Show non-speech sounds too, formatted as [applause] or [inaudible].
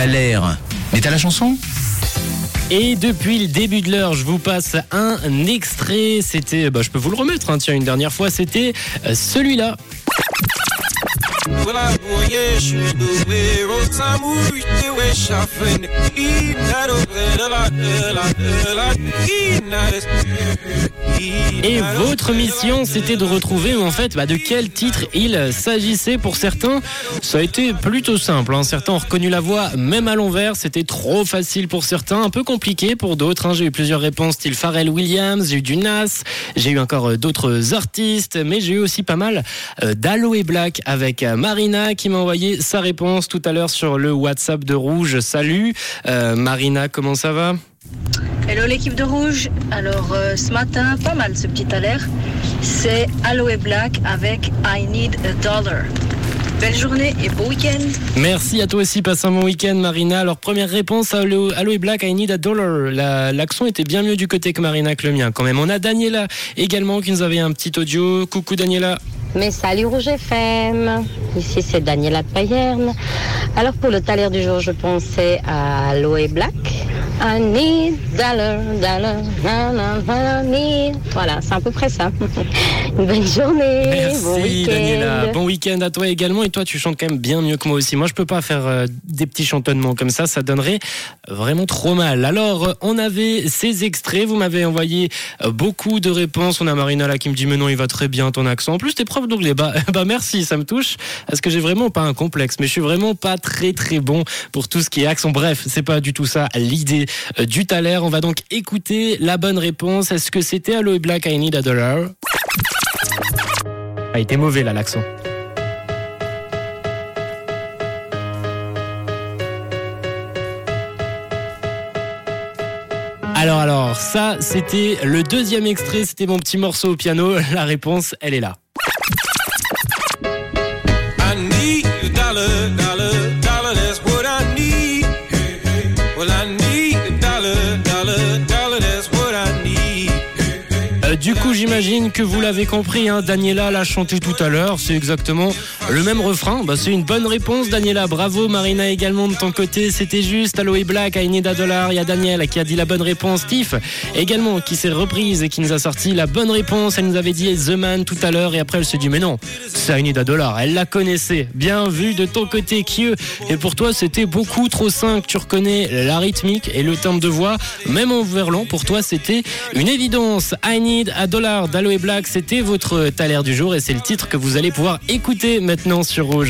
Thaler. Mais t'as la chanson Et depuis le début de l'heure, je vous passe un extrait. C'était, bah, je peux vous le remettre, hein, tiens, une dernière fois, c'était euh, celui-là. Et votre mission, c'était de retrouver en fait bah, de quel titre il s'agissait. Pour certains, ça a été plutôt simple. hein. Certains ont reconnu la voix, même à l'envers. C'était trop facile pour certains, un peu compliqué pour d'autres. hein. J'ai eu plusieurs réponses, style Pharrell Williams, j'ai eu du Nas, j'ai eu encore euh, d'autres artistes, mais j'ai eu aussi pas mal euh, d'Aloe Black avec euh, Marina qui m'a envoyé sa réponse tout à l'heure sur le WhatsApp de Rouge. Salut Marina, comment ça va? Hello l'équipe de Rouge. Alors euh, ce matin, pas mal ce petit alerte. C'est Aloe Black avec I Need a Dollar. Belle journée et beau week-end. Merci à toi aussi, passe un bon week-end Marina. Alors première réponse à Aloe Aloe Black, I Need a Dollar. La- L'accent était bien mieux du côté que Marina que le mien quand même. On a Daniela également qui nous avait un petit audio. Coucou Daniela. Mais salut Rouge FM, ici c'est Daniela de Payerne. Alors pour le taler du jour, je pensais à Loé Black. I need dollar, dollar, need. Voilà, c'est à peu près ça. [laughs] Une bonne journée, bon Merci week-end. Daniela. Bon week-end à toi également. Et toi, tu chantes quand même bien mieux que moi aussi. Moi, je peux pas faire euh, des petits chantonnements comme ça. Ça donnerait vraiment trop mal. Alors, euh, on avait ces extraits. Vous m'avez envoyé euh, beaucoup de réponses. On a Marina là qui me dit, mais non, il va très bien ton accent. En plus, t'es prof d'anglais. Bah, [laughs] bah, merci, ça me touche. Parce que j'ai vraiment pas un complexe. Mais je suis vraiment pas très, très bon pour tout ce qui est accent. Bref, c'est pas du tout ça l'idée du Thaler. On va donc écouter la bonne réponse. Est-ce que c'était Aloe Black, I Need a Dollar? A été mauvais là l'accent. Alors alors, ça c'était le deuxième extrait, c'était mon petit morceau au piano. [laughs] La réponse, elle est là. Dollar, Euh, du coup, j'imagine que vous l'avez compris, hein, Daniela l'a chanté tout à l'heure. C'est exactement le même refrain. Bah, c'est une bonne réponse, Daniela. Bravo, Marina également de ton côté. C'était juste Aloe Black, I Need a Dollar. Il y a Daniel qui a dit la bonne réponse. Tiff également qui s'est reprise et qui nous a sorti la bonne réponse. Elle nous avait dit The Man tout à l'heure et après elle s'est dit mais non, c'est I Need a Dollar. Elle la connaissait. Bien vu de ton côté, Q. Et pour toi, c'était beaucoup trop simple. Tu reconnais la rythmique et le timbre de voix. Même en verlan, pour toi, c'était une évidence. I A Dollar d'Aloe Black. C'était votre taler du jour et c'est le titre que vous allez pouvoir écouter maintenant sur Rouge.